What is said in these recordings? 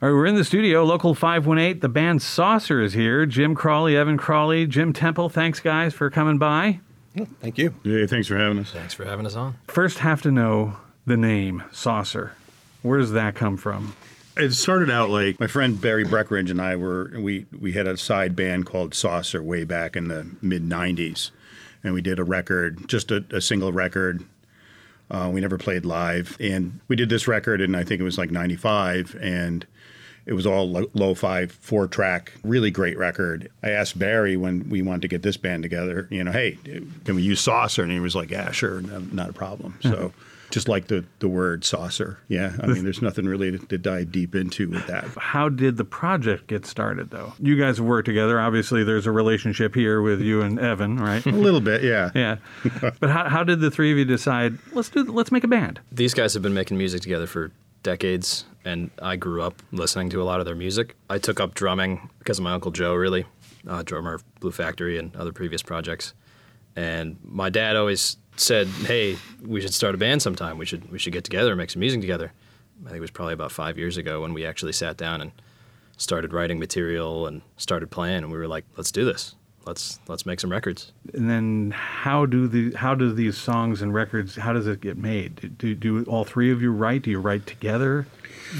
All right, we're in the studio. Local 518, the band Saucer is here. Jim Crawley, Evan Crawley, Jim Temple. Thanks, guys, for coming by. Thank you. Yeah, thanks for having us. Thanks for having us on. First, have to know the name Saucer. Where does that come from? It started out like my friend Barry Breckenridge and I were we we had a side band called Saucer way back in the mid '90s, and we did a record, just a, a single record. Uh, we never played live, and we did this record, and I think it was like '95, and it was all lo- lo-fi, four-track, really great record. I asked Barry when we wanted to get this band together, you know, hey, can we use Saucer? And he was like, yeah, sure, no, not a problem. So just like the the word saucer, yeah. I mean, there's nothing really to, to dive deep into with that. How did the project get started, though? You guys have worked together. Obviously, there's a relationship here with you and Evan, right? A little bit, yeah. yeah. But how, how did the three of you decide? Let's do. Let's make a band. These guys have been making music together for decades, and I grew up listening to a lot of their music. I took up drumming because of my uncle Joe, really, uh, drummer of Blue Factory and other previous projects. And my dad always said, "Hey, we should start a band sometime. We should we should get together and make some music together." I think it was probably about five years ago when we actually sat down and started writing material and started playing, and we were like, "Let's do this. Let's let's make some records." And then how do the how do these songs and records? How does it get made? Do do all three of you write? Do you write together?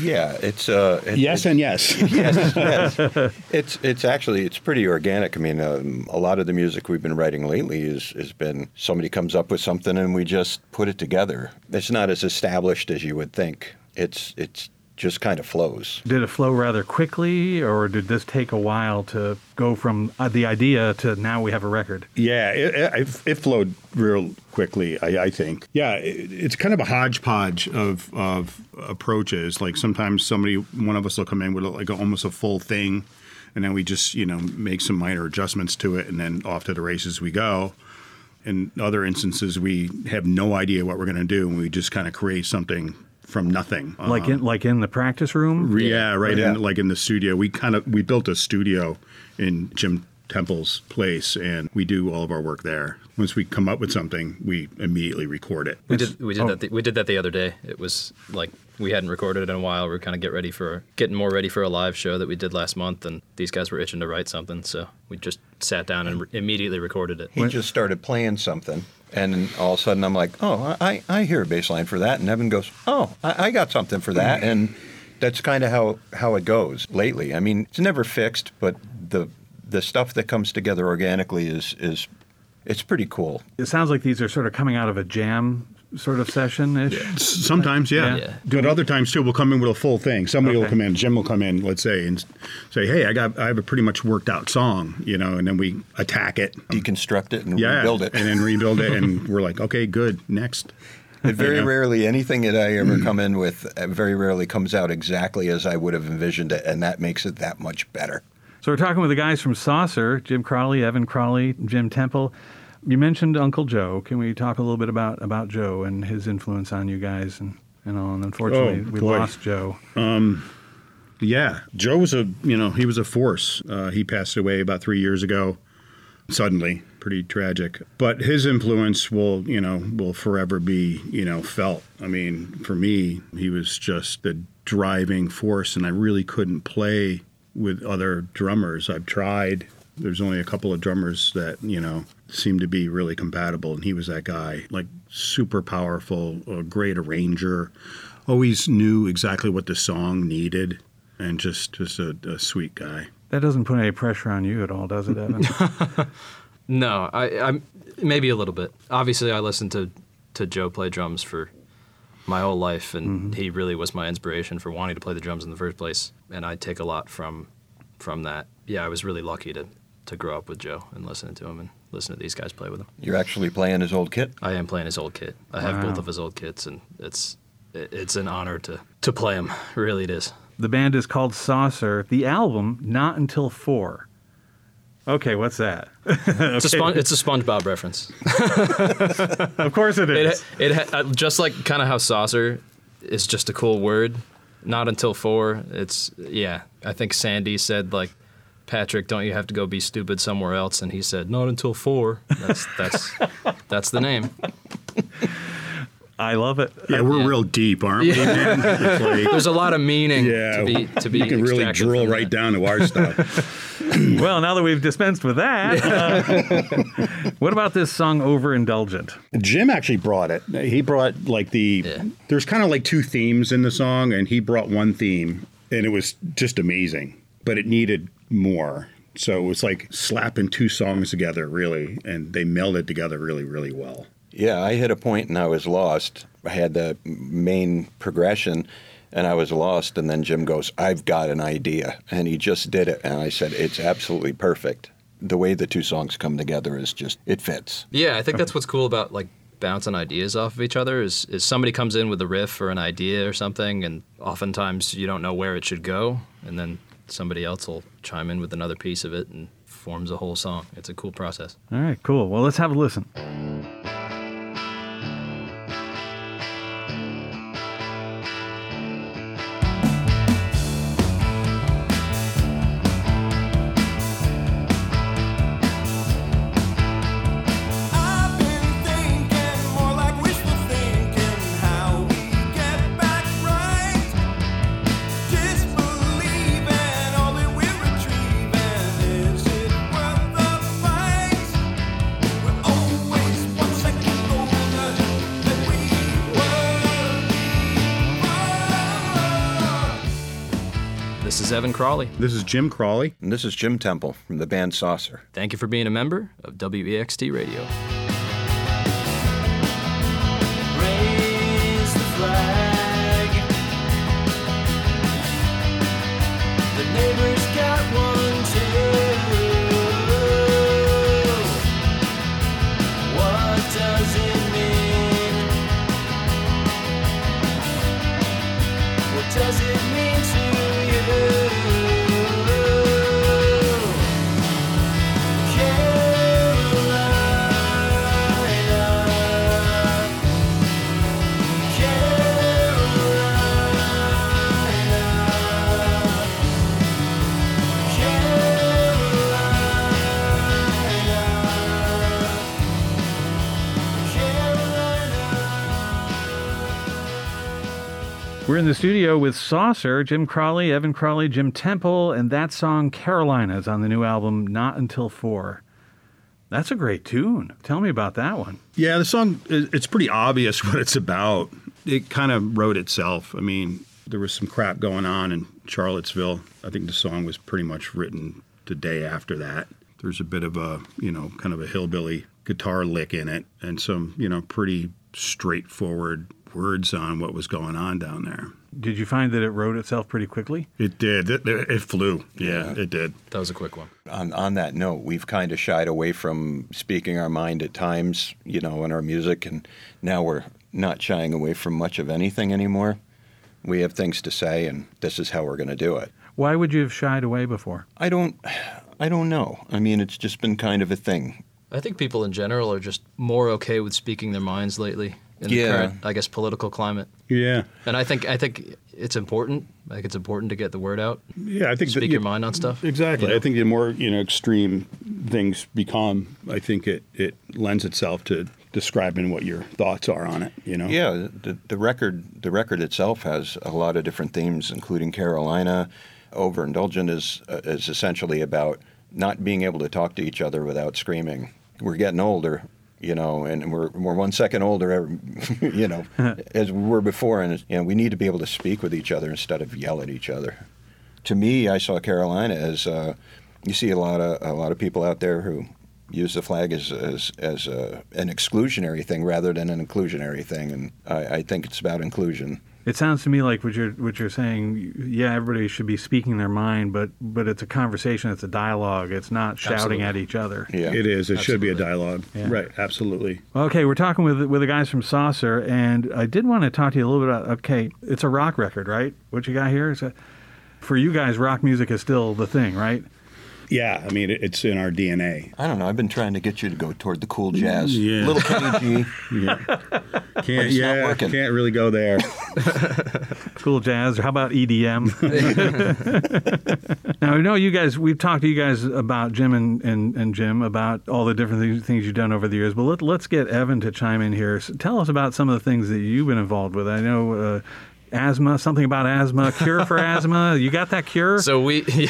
Yeah, it's uh, it, Yes it- and yes. yes, yes. It's it's actually it's pretty organic. I mean, um, a lot of the music we've been writing lately is has been somebody comes up with something and we just put it together. It's not as established as you would think. It's it's just kind of flows. Did it flow rather quickly, or did this take a while to go from uh, the idea to now we have a record? Yeah, it, it, it flowed real quickly. I, I think. Yeah, it, it's kind of a hodgepodge of of approaches. Like sometimes somebody, one of us will come in with like almost a full thing, and then we just you know make some minor adjustments to it, and then off to the races we go. In other instances, we have no idea what we're going to do, and we just kind of create something from nothing. Like in um, like in the practice room? Re- Yeah, right. Yeah. In, like in the studio, we kind of we built a studio in Jim Temple's place, and we do all of our work there. Once we come up with something, we immediately record it. We did we did oh. that the, we did that the other day. It was like we hadn't recorded it in a while. We were kind of get ready for getting more ready for a live show that we did last month, and these guys were itching to write something, so we just sat down and re- immediately recorded it. He just started playing something, and all of a sudden I'm like, oh, I, I hear a bass line for that, and Evan goes, oh, I, I got something for that, and that's kind of how how it goes lately. I mean, it's never fixed, but the the stuff that comes together organically is is it's pretty cool. It sounds like these are sort of coming out of a jam sort of session ish. Sometimes, yeah. Yeah. But other times too, we'll come in with a full thing. Somebody will come in. Jim will come in, let's say, and say, "Hey, I got, I have a pretty much worked out song," you know, and then we attack it. Deconstruct it and Yeah, rebuild it. and then rebuild it, and we're like, "Okay, good, next." It very Yeah. rarely anything that I ever come in with uh, very rarely comes out exactly as I would have envisioned it, and that makes it that much better. So we're talking with the guys from Saucer, Jim Crawley, Evan Crawley, Jim Temple. You mentioned Uncle Joe. Can we talk a little bit about, about Joe and his influence on you guys and, and all? And unfortunately, Oh, we lost Joe. Yeah, Joe was a you know he was a force. Uh, he passed away about three years ago, suddenly, pretty tragic. But his influence will you know will forever be you know felt. I mean, for me, he was just the driving force, and I really couldn't play with other drummers. I've tried. There's only a couple of drummers that you know seem to be really compatible, and he was that guy. Like super powerful, a great arranger, always knew exactly what the song needed and just just a, a sweet guy. That doesn't put any pressure on you at all, does it, Evan? No, I, I'm maybe a little bit. Obviously, I listened to to Joe play drums for my whole life, and mm-hmm. he really was my inspiration for wanting to play the drums in the first place. And I take a lot from from that. Yeah, I was really lucky to to grow up with Joe and listening to him and listen to these guys play with him. You're actually playing his old kit. I am playing his old kit. I have both of his old kits, and it's it's an honor to to play him. Really, it is. the band is called Saucer. The album, Not Until Four. Okay, what's that? It's a spon- it's a SpongeBob reference. of course it It is. it ha- uh, just like kind of how saucer is just a cool word. Not until four. It's yeah. I think Sandy said like, Patrick, don't you have to go be stupid somewhere else? And he said, not until four. That's that's that's the name. I love it. Yeah, we're Yeah. real deep, aren't we, man? Like- There's a lot of meaning yeah, to be to be you can really drill right that. down to our stuff. Well, now that we've dispensed with that, uh, what about this song "Overindulgent"? Jim actually brought it. He brought like the Yeah. there's kind of like two themes in the song, and he brought one theme, and it was just amazing. But it needed more, so it was like slapping two songs together, really, and they melded together really, really well. Yeah, I hit a point and I was lost. I had the main progression and I was lost. And then Jim goes, I've got an idea. And he just did it. And I said, It's absolutely perfect. The way the two songs come together is just, it fits. Yeah, I think that's what's cool about like bouncing ideas off of each other is is somebody comes in with a riff or an idea or something and oftentimes you don't know where it should go and then somebody else will chime in with another piece of it and forms a whole song. It's a cool process. All right, cool. Well, let's have a listen. Were. This is Evan Crawley. This is Jim Crawley. And this is Jim Temple from the band Saucer. Thank you for being a member of WEXT Radio. The studio with Saucer, Jim Crawley, Evan Crawley, Jim Temple, and that song Carolina is on the new album Not Until Four. That's a great tune. Tell me about that one. Yeah, the song, it's pretty obvious what it's about. It kind of wrote itself. I mean, there was some crap going on in Charlottesville. I think the song was pretty much written the day after that. There's a bit of a, you know, kind of a hillbilly guitar lick in it and some, you know, pretty straightforward words on what was going on down there. Did you find that it wrote itself pretty quickly? It did. It, it flew. Yeah, it did. That was a quick one. On, on that note, we've kind of shied away from speaking our mind at times, you know, in our music, and now we're not shying away from much of anything anymore. We have things to say, and this is how we're going to do it. Why would you have shied away before? I don't, I don't know. I mean, it's just been kind of a thing. I think people in general are just more okay with speaking their minds lately in the Yeah. current, I guess, political climate. Yeah. And I think I think it's important. I think it's important to get the word out. Yeah, I think that Speak you- your mind on stuff. Exactly. you know? I think the more you know extreme things become, I think it it lends itself to describing what your thoughts are on it. You know. Yeah, the, the record, the record itself has a lot of different themes, including Carolina. Overindulgent is uh, is essentially about not being able to talk to each other without screaming. We're getting older, you know, and we're we're one second older, you know, as we were before, and you know, we need to be able to speak with each other instead of yell at each other. To me, I saw Carolina as uh, you see a lot of a lot of people out there who use the flag as as, as a, an exclusionary thing rather than an inclusionary thing, and I, I think it's about inclusion. It sounds to me like what you're what you're saying. Yeah, everybody should be speaking their mind, but but it's a conversation. It's a dialogue. It's not shouting Absolutely. at each other. Yeah, It is. It should be a dialogue. Yeah. Right. Absolutely. Okay, we're talking with with the guys from Saucer, and I did want to talk to you a little bit about. Okay, it's a rock record, right? What you got here is a, for you guys, rock music is still the thing, right? Yeah, I mean, it's in our DNA. I don't know. I've been trying to get you to go toward the cool jazz. Yeah. Little Kenny G. Yeah, can't. it's not yeah, working. can't really go there. Cool jazz, or how about EDM? now, I know you guys, we've talked to you guys about Jim and, and, and Jim about all the different things, things you've done over the years, but let, let's get Evan to chime in here. So tell us about some of the things that you've been involved with. I know uh, asthma, something about asthma, cure for asthma. You got that cure? So we,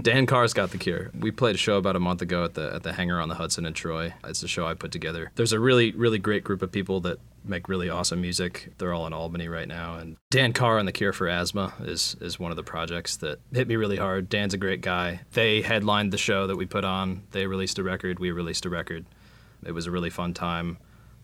Dan Carr's got the cure. We played a show about a month ago at the at the Hangar on the Hudson in Troy. It's a show I put together. There's a really really great group of people that make really awesome music. They're all in Albany right now, and Dan Carr and the Cure for Asthma is is one of the projects that hit me really hard. Dan's a great guy. They headlined the show that we put on. They released a record. We released a record. It was a really fun time.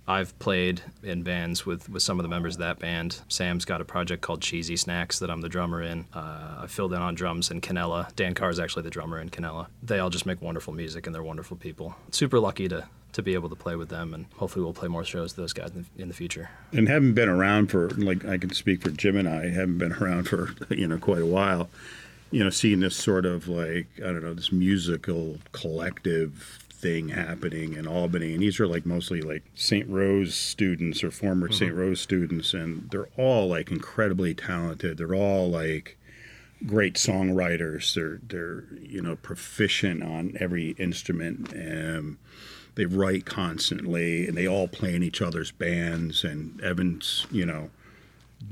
I've played in bands with, with some of the members of that band. Sam's got a project called Cheesy Snacks that I'm the drummer in. Uh, I filled in on drums in Canella. Dan Carr is actually the drummer in Canella. They all just make wonderful music and they're wonderful people. Super lucky to, to be able to play with them and hopefully we'll play more shows with those guys in the, in the future. and haven't been around for like I can speak for Jim and I haven't been around for you know quite a while. You know, seeing this sort of like I don't know this musical collective thing happening in Albany, and these are like mostly like St. Rose students or former St. Rose students, and they're all like incredibly talented. They're all like great songwriters. They're they're you know proficient on every instrument. Um, they write constantly, and they all play in each other's bands. And Evan's you know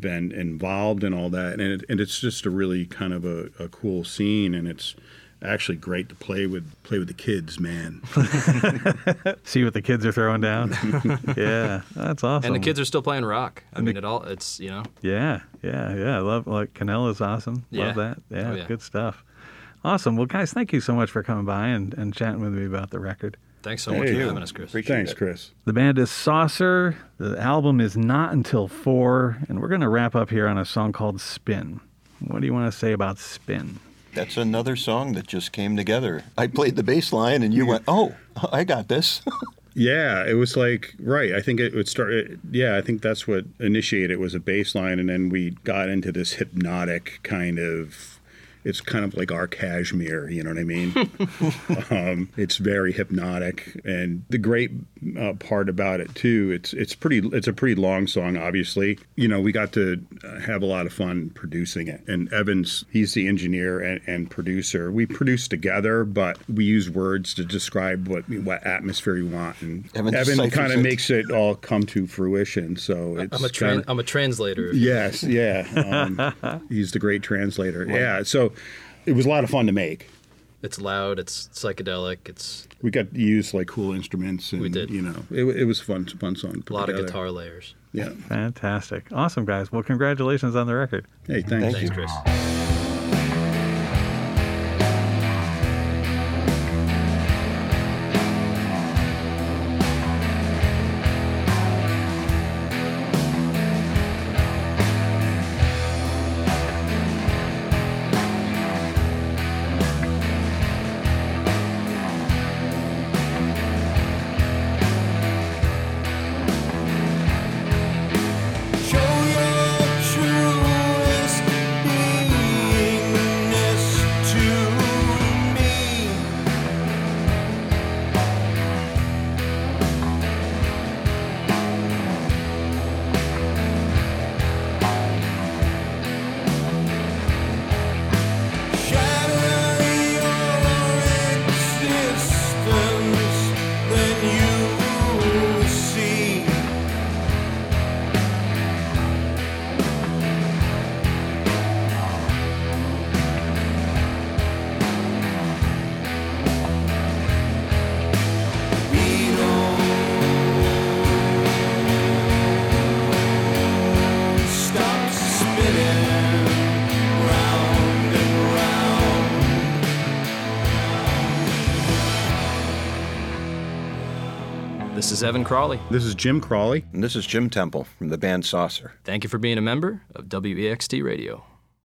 been involved in all that, and it, and it's just a really kind of a, a cool scene, and it's actually great to play with play with the kids, man. See what the kids are throwing down? yeah, that's awesome. And the kids are still playing rock. I mean, it all, it's, you know, Yeah, yeah, yeah. I love like Canella's awesome. Yeah. Love that. Yeah, Oh, yeah. good stuff. Awesome. Well, guys, thank you so much for coming by and, and chatting with me about the record. thanks so much Hey. for having us, Chris. Appreciate Thanks, it. Chris. The band is Saucer. The album is not until four, and we're going to wrap up here on a song called Spin. What do you want to say about Spin? That's another song that just came together. I played the bass line and you went, oh, I got this. Yeah, it was like right. I think it would start. It, yeah, I think that's what initiated it was a bass line, and then we got into this hypnotic kind of. It's kind of like our Kashmir, you know what I mean? um, it's very hypnotic, and the great uh, part about it too, it's it's pretty. It's a pretty long song, obviously. You know, we got to uh, have a lot of fun producing it. And Evans, he's the engineer and, and producer. We produce together, but we use words to describe what what atmosphere we want, and Evan Evan kind of makes it all come to fruition. So it's I'm a, tran- kinda- I'm a translator. Yes, yeah. Um, he's the great translator. Yeah. So it was a lot of fun to make. It's loud, it's psychedelic, it's We got to use like cool instruments, and We did. You know, it, it was fun, fun song. to a put lot of guitar layers. Yeah. Fantastic. Awesome, guys. Well, congratulations on the record. Hey, thanks. Thank Thanks, you. Chris. Is Evan Crawley. This is Jim Crawley. And this is Jim Temple from the band Saucer. Thank you for being a member of WEXT Radio.